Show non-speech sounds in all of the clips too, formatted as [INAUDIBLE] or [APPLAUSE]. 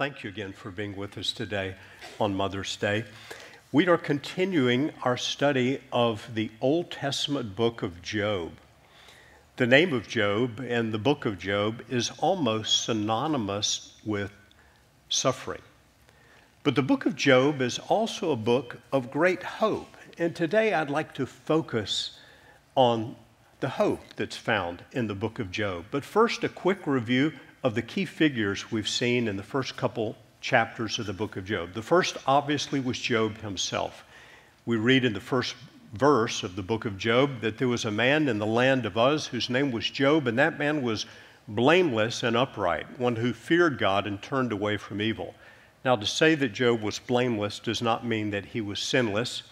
Thank you again for being with us today on Mother's Day. We are continuing our study of the Old Testament book of Job. The name of Job and the book of Job is almost synonymous with suffering. But the book of Job is also a book of great hope. And today I'd like to focus on the hope that's found in the book of Job. But first, a quick review of the key figures we've seen in the first couple chapters of the book of Job. The first, obviously, was Job himself. We read in the first verse of the book of Job that there was a man in the land of Uz whose name was Job, and that man was blameless and upright, one who feared God and turned away from evil. Now, to say that Job was blameless does not mean that he was sinless.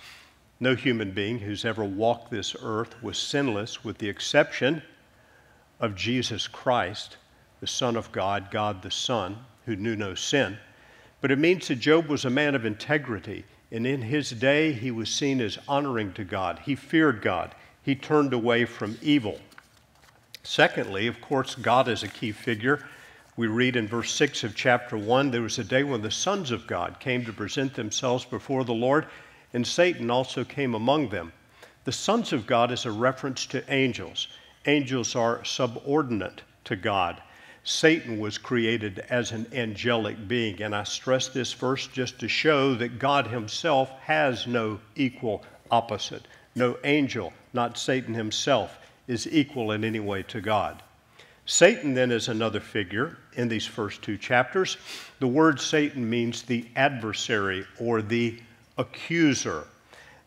No human being who's ever walked this earth was sinless, with the exception of Jesus Christ, the Son of God, God the Son, who knew no sin. But it means that Job was a man of integrity, and in his day he was seen as honoring to God. He feared God, he turned away from evil. Secondly, of course, God is a key figure. We read in verse 6 of chapter 1 there was a day when the sons of God came to present themselves before the Lord and Satan also came among them. The sons of God is a reference to angels. Angels are subordinate to God. Satan was created as an angelic being, and I stress this verse just to show that God Himself has no equal opposite. No angel, not Satan himself, is equal in any way to God. Satan then is another figure in these first two chapters. The word Satan means the adversary or the accuser.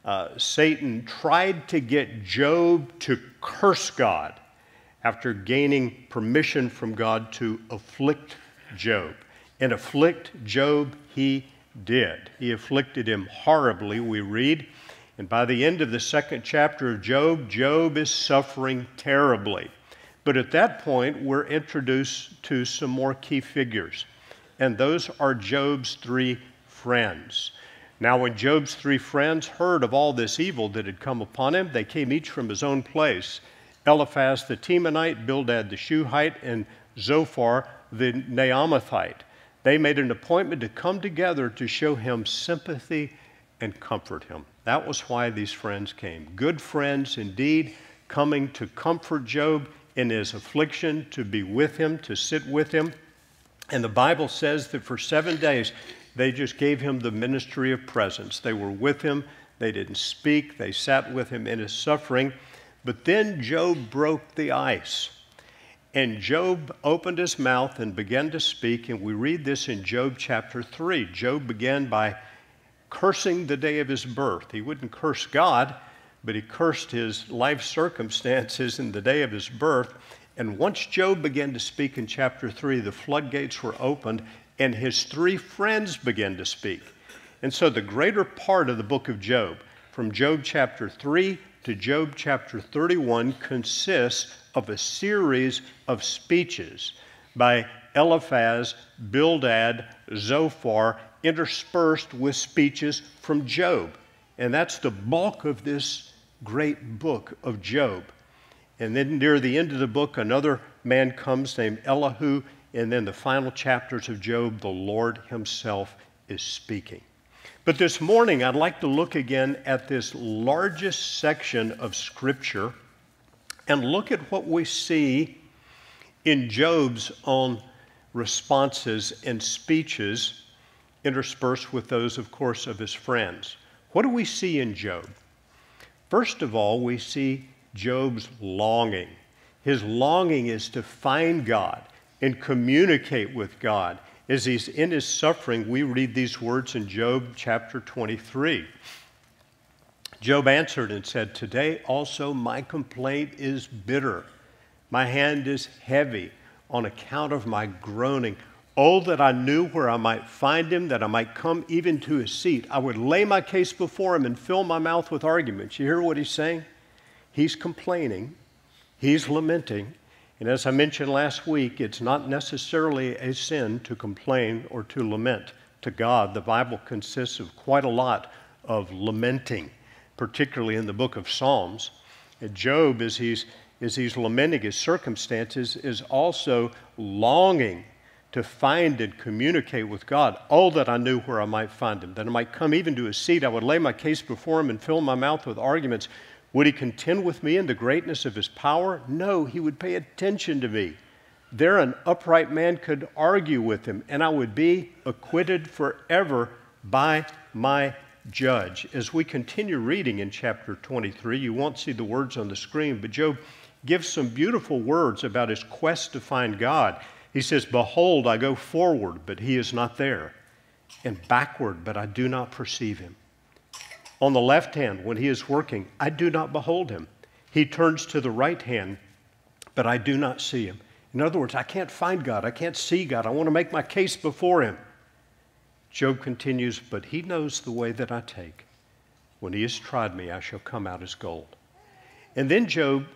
Uh, Satan tried to get Job to curse God after gaining permission from God to afflict Job. And afflict Job he did. He afflicted him horribly, we read. And by the end of the second chapter of Job, Job is suffering terribly. But at that point, we're introduced to some more key figures. And those are Job's three friends. Now, when Job's three friends heard of all this evil that had come upon him, they came each from his own place Eliphaz the Temanite, Bildad the Shuhite, and Zophar the Naamathite. They made an appointment to come together to show him sympathy and comfort him. That was why these friends came. Good friends indeed, coming to comfort Job in his affliction, to be with him, to sit with him. And the Bible says that for seven days they just gave him the ministry of presence. They were with him, they didn't speak, they sat with him in his suffering. But then Job broke the ice. And Job opened his mouth and began to speak, and we read this in Job chapter 3. Job began by cursing the day of his birth. He wouldn't curse God, but he cursed his life circumstances in the day of his birth. And once Job began to speak in chapter 3, the floodgates were opened, and his three friends began to speak. And so the greater part of the book of Job, from Job chapter 3 to Job chapter 31, consists of a series of speeches by Eliphaz, Bildad, Zophar, interspersed with speeches from Job. And that's the bulk of this great book of Job. And then near the end of the book, another man comes named Elihu, and then the final chapters of Job, the Lord Himself is speaking. But this morning, I'd like to look again at this largest section of Scripture and look at what we see in Job's own responses and speeches, interspersed with those, of course, of his friends. What do we see in Job? First of all, we see Job's longing. His longing is to find God and communicate with God. As he's in his suffering, we read these words in Job chapter 23. Job answered and said, Today also my complaint is bitter. My hand is heavy on account of my groaning. Oh, that I knew where I might find him, that I might come even to his seat. I would lay my case before him and fill my mouth with arguments. You hear what he's saying? He's complaining, he's lamenting, and as I mentioned last week, it's not necessarily a sin to complain or to lament to God. The Bible consists of quite a lot of lamenting, particularly in the book of Psalms. And Job, as he's, as he's lamenting his circumstances, is also longing to find and communicate with God. Oh, that I knew where I might find him, that I might come even to his seat. I would lay my case before him and fill my mouth with arguments. Would he contend with me in the greatness of his power? No, he would pay attention to me. There, an upright man could argue with him, and I would be acquitted forever by my judge. As we continue reading in chapter 23, you won't see the words on the screen, but Job gives some beautiful words about his quest to find God. He says, Behold, I go forward, but he is not there, and backward, but I do not perceive him. On the left hand, when he is working, I do not behold him. He turns to the right hand, but I do not see him. In other words, I can't find God. I can't see God. I want to make my case before him. Job continues, But he knows the way that I take. When he has tried me, I shall come out as gold. And then Job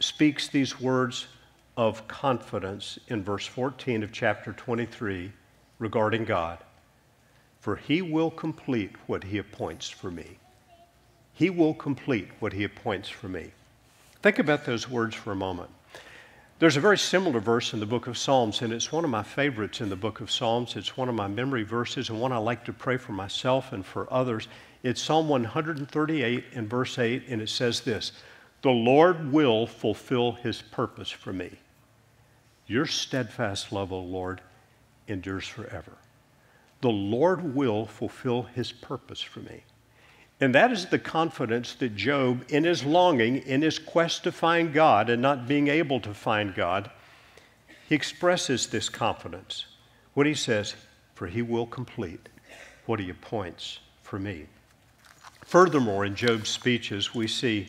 speaks these words of confidence in verse 14 of chapter 23 regarding God. For he will complete what he appoints for me. He will complete what he appoints for me. Think about those words for a moment. There's a very similar verse in the book of Psalms, and it's one of my favorites in the book of Psalms. It's one of my memory verses and one I like to pray for myself and for others. It's Psalm 138 in verse 8, and it says this The Lord will fulfill his purpose for me. Your steadfast love, O Lord, endures forever. The Lord will fulfill his purpose for me. And that is the confidence that Job, in his longing, in his quest to find God and not being able to find God, he expresses this confidence when he says, For he will complete what he appoints for me. Furthermore, in Job's speeches, we see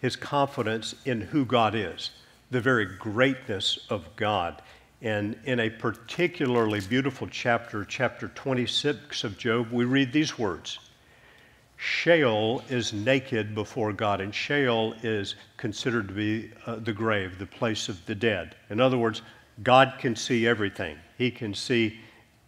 his confidence in who God is, the very greatness of God. And in a particularly beautiful chapter, chapter 26 of Job, we read these words Sheol is naked before God, and Sheol is considered to be uh, the grave, the place of the dead. In other words, God can see everything. He can see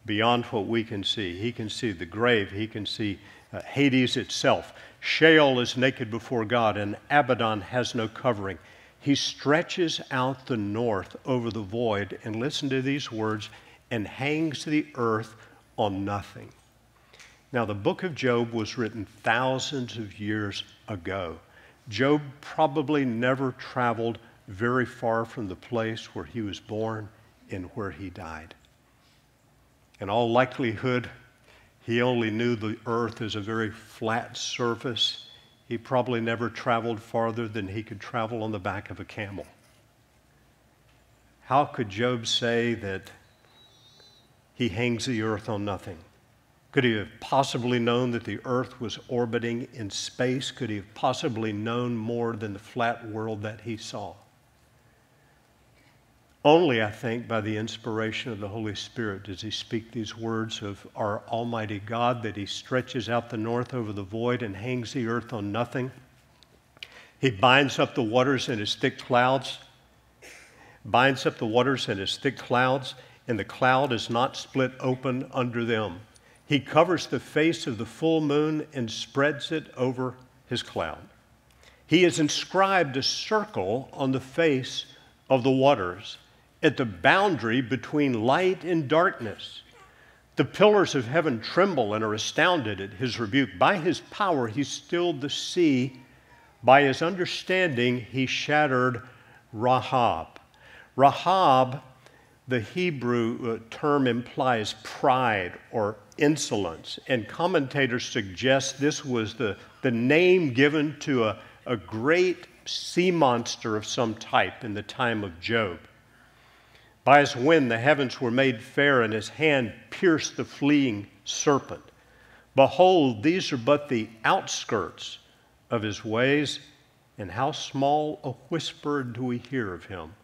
beyond what we can see. He can see the grave, He can see uh, Hades itself. Sheol is naked before God, and Abaddon has no covering. He stretches out the north over the void, and listen to these words, and hangs the earth on nothing. Now, the book of Job was written thousands of years ago. Job probably never traveled very far from the place where he was born and where he died. In all likelihood, he only knew the earth as a very flat surface. He probably never traveled farther than he could travel on the back of a camel. How could Job say that he hangs the earth on nothing? Could he have possibly known that the earth was orbiting in space? Could he have possibly known more than the flat world that he saw? Only, I think, by the inspiration of the Holy Spirit does he speak these words of our Almighty God that he stretches out the north over the void and hangs the earth on nothing. He binds up the waters in his thick clouds, binds up the waters in his thick clouds, and the cloud is not split open under them. He covers the face of the full moon and spreads it over his cloud. He has inscribed a circle on the face of the waters at the boundary between light and darkness. The pillars of heaven tremble and are astounded at his rebuke. By his power, he stilled the sea. By his understanding, he shattered Rahab. Rahab the Hebrew uh, term implies pride or insolence, and commentators suggest this was the, the name given to a, a great sea monster of some type in the time of Job. By his wind the heavens were made fair, and his hand pierced the fleeing serpent. Behold, these are but the outskirts of his ways, and how small a whisper do we hear of him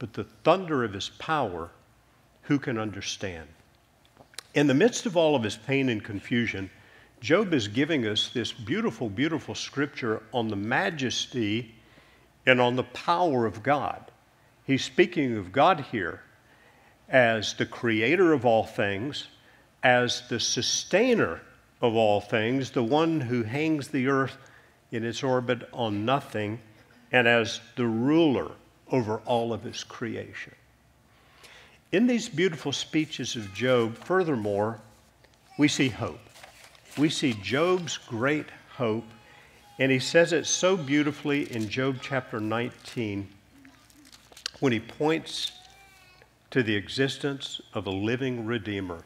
but the thunder of his power, who can understand? In the midst of all of his pain and confusion, Job is giving us this beautiful, beautiful scripture on the majesty and on the power of God. He's speaking of God here as the creator of all things, as the sustainer of all things, the one who hangs the earth in its orbit on nothing, and as the ruler over all of his creation. in these beautiful speeches of Job, furthermore, we see hope. We see Job's great hope, and he says it so beautifully in Job chapter 19 when he points to the existence of a living Redeemer.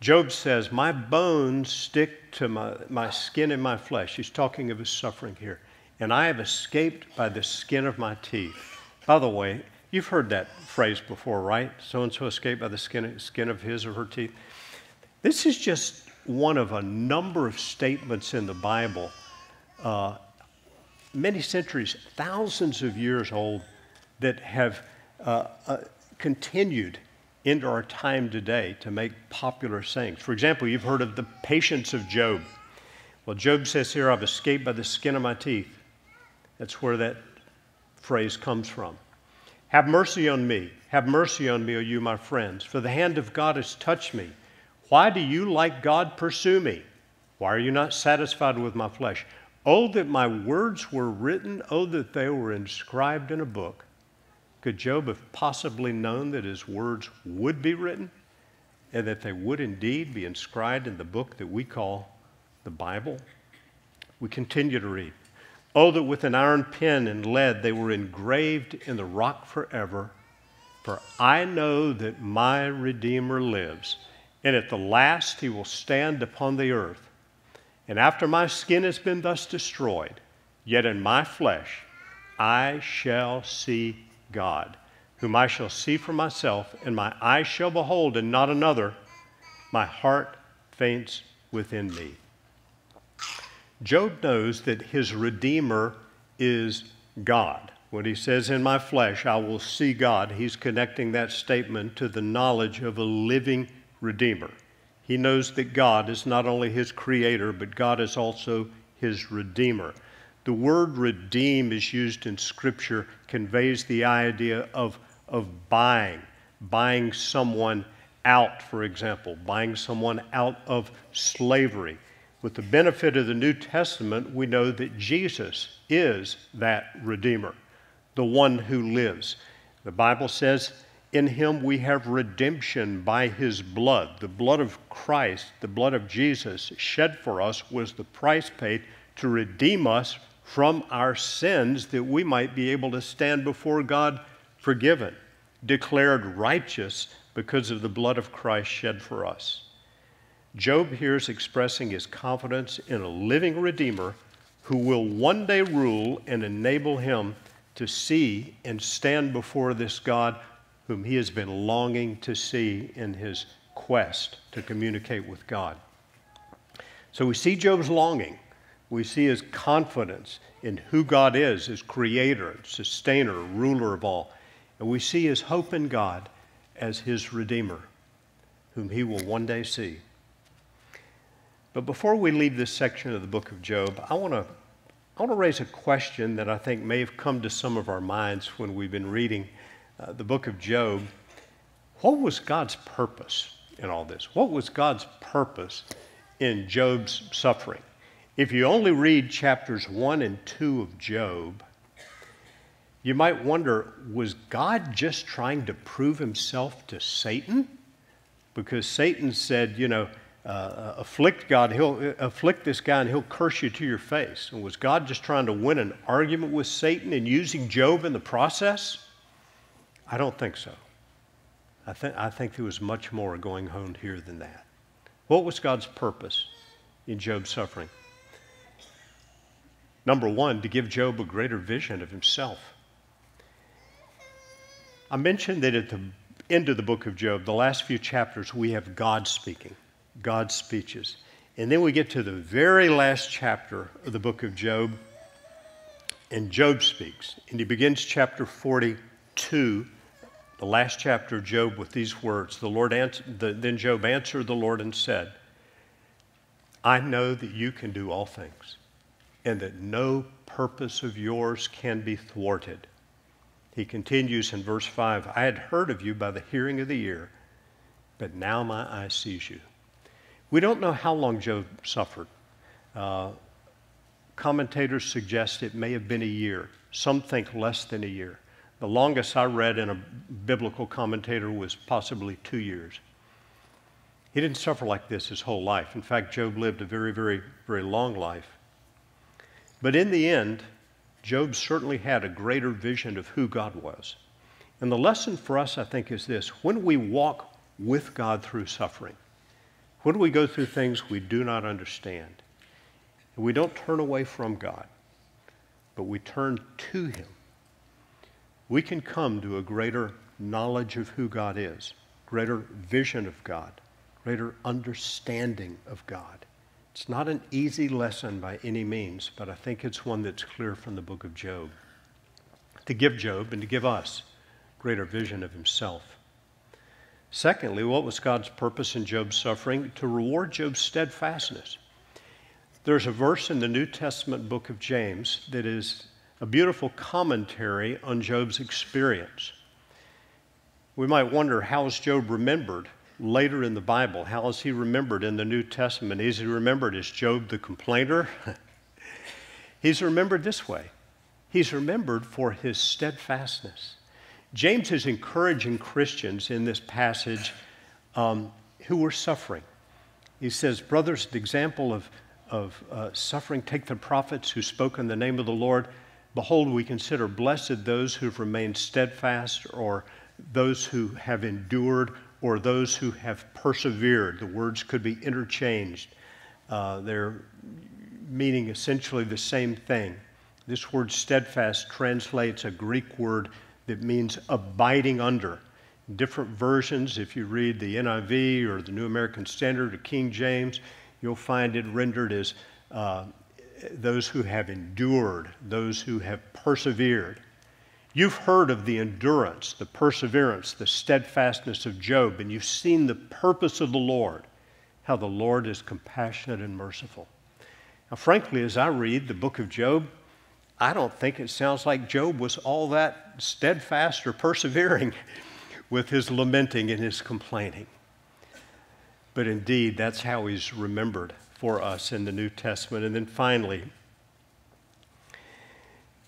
Job says, My bones stick to my, my skin and my flesh. He's talking of his suffering here. And I have escaped by the skin of my teeth. By the way, you've heard that phrase before, right? So and so escaped by the skin, skin of his or her teeth. This is just one of a number of statements in the Bible, uh, many centuries, thousands of years old, that have uh, uh, continued into our time today to make popular sayings. For example, you've heard of the patience of Job. Well, Job says here, I've escaped by the skin of my teeth. That's where that phrase comes from. Have mercy on me. Have mercy on me, O you, my friends, for the hand of God has touched me. Why do you, like God, pursue me? Why are you not satisfied with my flesh? Oh, that my words were written. Oh, that they were inscribed in a book. Could Job have possibly known that his words would be written and that they would indeed be inscribed in the book that we call the Bible? We continue to read. Oh, that with an iron pen and lead they were engraved in the rock forever. For I know that my Redeemer lives, and at the last he will stand upon the earth. And after my skin has been thus destroyed, yet in my flesh I shall see God, whom I shall see for myself, and my eyes shall behold, and not another. My heart faints within me. Job knows that his Redeemer is God. When he says, In my flesh I will see God, he's connecting that statement to the knowledge of a living Redeemer. He knows that God is not only his creator, but God is also his Redeemer. The word redeem is used in Scripture, conveys the idea of, of buying, buying someone out, for example, buying someone out of slavery. With the benefit of the New Testament, we know that Jesus is that Redeemer, the one who lives. The Bible says, In him we have redemption by his blood. The blood of Christ, the blood of Jesus shed for us, was the price paid to redeem us from our sins that we might be able to stand before God forgiven, declared righteous because of the blood of Christ shed for us. Job here is expressing his confidence in a living Redeemer who will one day rule and enable him to see and stand before this God whom he has been longing to see in his quest to communicate with God. So we see Job's longing. We see his confidence in who God is, as creator, sustainer, ruler of all. And we see his hope in God as his redeemer, whom he will one day see. But before we leave this section of the book of Job, I want to I want to raise a question that I think may have come to some of our minds when we've been reading uh, the book of Job. What was God's purpose in all this? What was God's purpose in Job's suffering? If you only read chapters 1 and 2 of Job, you might wonder was God just trying to prove himself to Satan? Because Satan said, you know, uh, afflict God, he'll uh, afflict this guy and he'll curse you to your face. And was God just trying to win an argument with Satan and using Job in the process? I don't think so. I, th- I think there was much more going on here than that. What was God's purpose in Job's suffering? Number one, to give Job a greater vision of himself. I mentioned that at the end of the book of Job, the last few chapters, we have God speaking, God's speeches. And then we get to the very last chapter of the book of Job, and Job speaks. And he begins chapter 42, the last chapter of Job, with these words. The Lord answered, the, then Job answered the Lord and said, I know that you can do all things and that no purpose of yours can be thwarted. He continues in verse 5 I had heard of you by the hearing of the ear, but now my eye sees you. We don't know how long Job suffered. Uh, commentators suggest it may have been a year. Some think less than a year. The longest I read in a biblical commentator was possibly two years. He didn't suffer like this his whole life. In fact, Job lived a very, very, very long life. But in the end, Job certainly had a greater vision of who God was. And the lesson for us, I think, is this when we walk with God through suffering, when we go through things we do not understand, we don't turn away from God, but we turn to Him, we can come to a greater knowledge of who God is, greater vision of God, greater understanding of God. It's not an easy lesson by any means, but I think it's one that's clear from the book of Job. To give Job and to give us greater vision of himself. Secondly, what was God's purpose in Job's suffering? To reward Job's steadfastness. There's a verse in the New Testament book of James that is a beautiful commentary on Job's experience. We might wonder how is Job remembered later in the Bible? How is he remembered in the New Testament? Is he remembered as Job the complainer? [LAUGHS] He's remembered this way He's remembered for his steadfastness. James is encouraging Christians in this passage um, who were suffering. He says, Brothers, the example of, of uh, suffering, take the prophets who spoke in the name of the Lord. Behold, we consider blessed those who've remained steadfast, or those who have endured, or those who have persevered. The words could be interchanged, uh, they're meaning essentially the same thing. This word steadfast translates a Greek word that means abiding under. Different versions, if you read the NIV or the New American Standard or King James, you'll find it rendered as uh, those who have endured, those who have persevered. You've heard of the endurance, the perseverance, the steadfastness of Job, and you've seen the purpose of the Lord, how the Lord is compassionate and merciful. Now, frankly, as I read the book of Job, I don't think it sounds like Job was all that steadfast or persevering [LAUGHS] with his lamenting and his complaining. But indeed, that's how he's remembered for us in the New Testament. And then finally,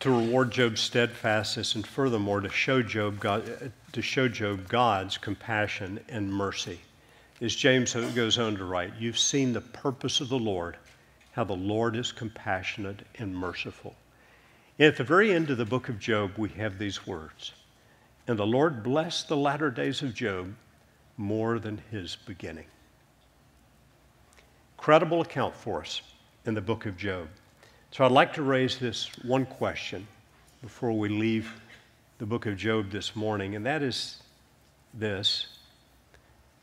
to reward Job's steadfastness and furthermore to show Job, God, to show Job God's compassion and mercy. As James goes on to write, you've seen the purpose of the Lord, how the Lord is compassionate and merciful. And at the very end of the book of Job, we have these words And the Lord blessed the latter days of Job more than his beginning. Credible account for us in the book of Job. So I'd like to raise this one question before we leave the book of Job this morning, and that is this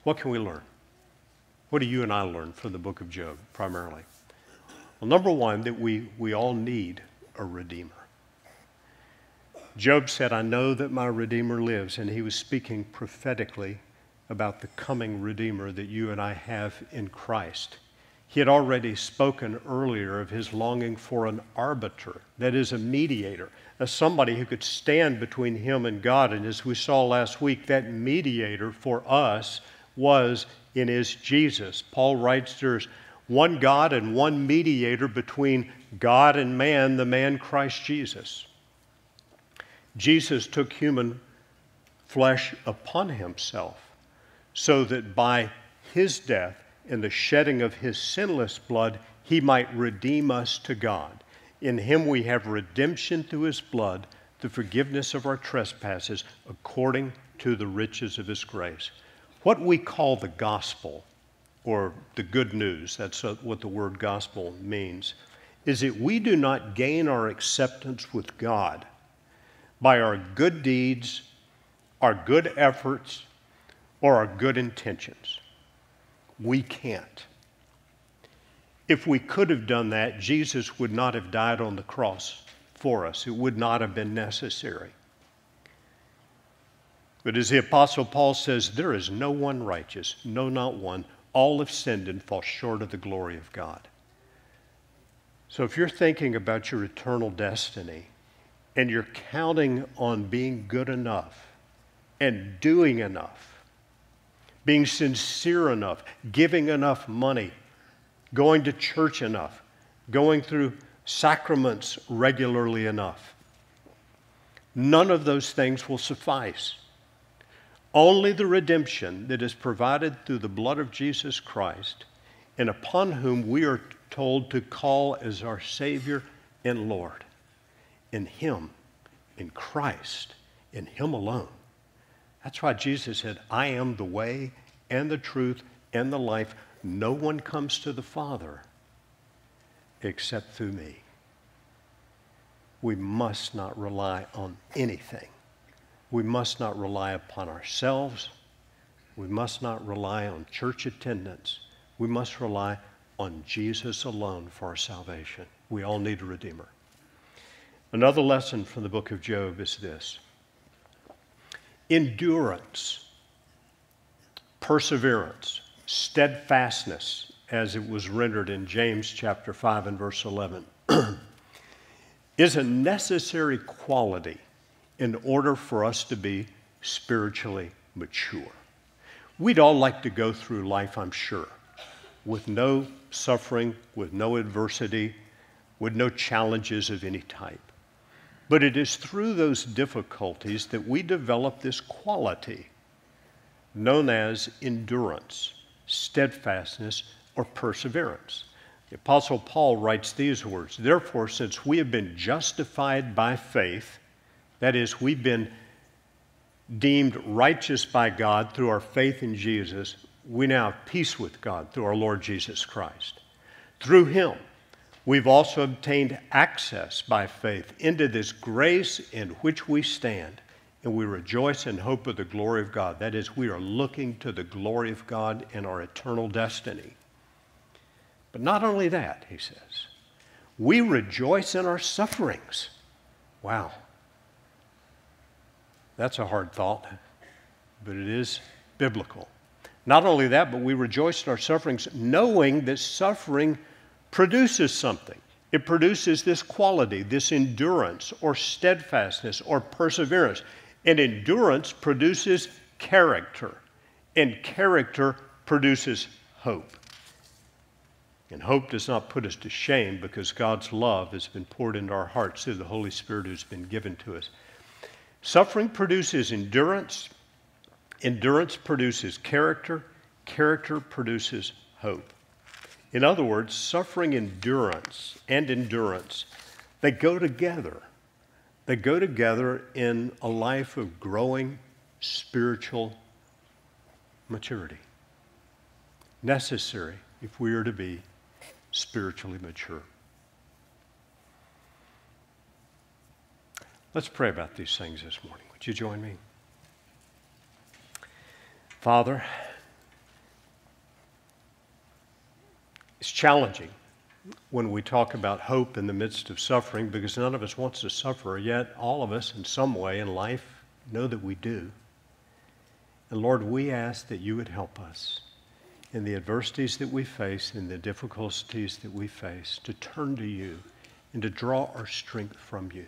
What can we learn? What do you and I learn from the book of Job primarily? Well, number one, that we, we all need a Redeemer. Job said, I know that my Redeemer lives, and he was speaking prophetically about the coming Redeemer that you and I have in Christ. He had already spoken earlier of his longing for an arbiter, that is, a mediator, as somebody who could stand between him and God. And as we saw last week, that mediator for us was in his Jesus. Paul writes there's one God and one mediator between God and man, the man Christ Jesus. Jesus took human flesh upon himself so that by his death and the shedding of his sinless blood, he might redeem us to God. In him we have redemption through his blood, the forgiveness of our trespasses, according to the riches of his grace. What we call the gospel, or the good news, that's uh, what the word gospel means, is that we do not gain our acceptance with God by our good deeds, our good efforts, or our good intentions. We can't. If we could have done that, Jesus would not have died on the cross for us. It would not have been necessary. But as the Apostle Paul says, there is no one righteous, no, not one. All have sinned and fall short of the glory of God. So if you're thinking about your eternal destiny, and you're counting on being good enough and doing enough, being sincere enough, giving enough money, going to church enough, going through sacraments regularly enough, None of those things will suffice. Only the redemption that is provided through the blood of Jesus Christ, and upon whom we are told to call as our Savior and Lord. In Him, in Christ, in Him alone. That's why Jesus said, I am the way and the truth and the life. No one comes to the Father except through me. We must not rely on anything we must not rely upon ourselves. We must not rely on church attendance. We must rely on Jesus alone for our salvation. We all need a Redeemer. Another lesson from the book of Job is this endurance, perseverance, steadfastness, as it was rendered in James chapter 5 and verse 11, [CLEARS THROAT] is a necessary quality in order for us to be spiritually mature. We'd all like to go through life, I'm sure, with no suffering, with no adversity, with no challenges of any type. But it is through those difficulties that we develop this quality known as endurance, steadfastness, or perseverance. The Apostle Paul writes these words Therefore, since we have been justified by faith, that is, we've been deemed righteous by God through our faith in Jesus. We now have peace with God through our Lord Jesus Christ. Through Him, we've also obtained access by faith into this grace in which we stand, and we rejoice in hope of the glory of God. That is, we are looking to the glory of God in our eternal destiny. But not only that, he says, we rejoice in our sufferings. Wow. That's a hard thought, but it is biblical. Not only that, but we rejoice in our sufferings, knowing that suffering produces something. It produces this quality, this endurance or steadfastness or perseverance. And endurance produces character, and character produces hope. And hope does not put us to shame because God's love has been poured into our hearts through the Holy Spirit who's been given to us. Suffering produces endurance, endurance produces character, character produces hope. In other words, suffering, endurance, and endurance, they go together. They go together in a life of growing spiritual maturity. Necessary if we are to be spiritually mature. Let's pray about these things this morning. Would you join me? Father, it's challenging when we talk about hope in the midst of suffering because none of us wants to suffer, yet all of us in some way in life know that we do. And Lord, we ask that you would help us in the adversities that we face, in the difficulties that we face, to turn to you and to draw our strength from you.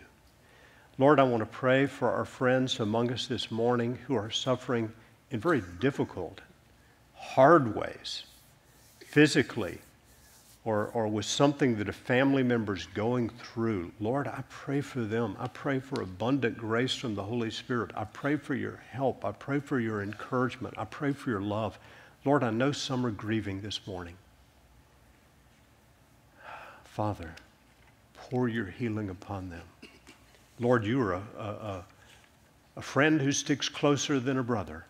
Lord, I want to pray for our friends among us this morning who are suffering in very difficult, hard ways, physically, or, or with something that a family member is going through. Lord, I pray for them. I pray for abundant grace from the Holy Spirit. I pray for your help. I pray for your encouragement. I pray for your love. Lord, I know some are grieving this morning. Father, pour your healing upon them. Lord, you are a, a, a friend who sticks closer than a brother.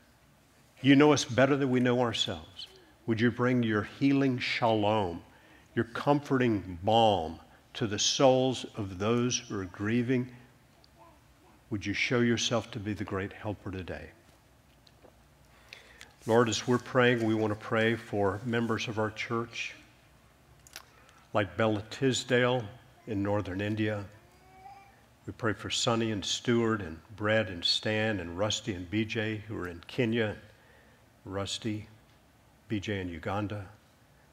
You know us better than we know ourselves. Would you bring your healing shalom, your comforting balm to the souls of those who are grieving? Would you show yourself to be the great helper today? Lord, as we're praying, we want to pray for members of our church, like Bella Tisdale in northern India, we pray for Sonny and Stuart and Brett and Stan and Rusty and BJ who are in Kenya, Rusty, BJ in Uganda.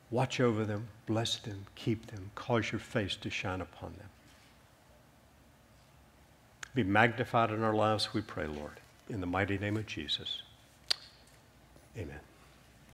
Watch over them, bless them, keep them, cause your face to shine upon them. Be magnified in our lives, we pray, Lord, in the mighty name of Jesus. Amen.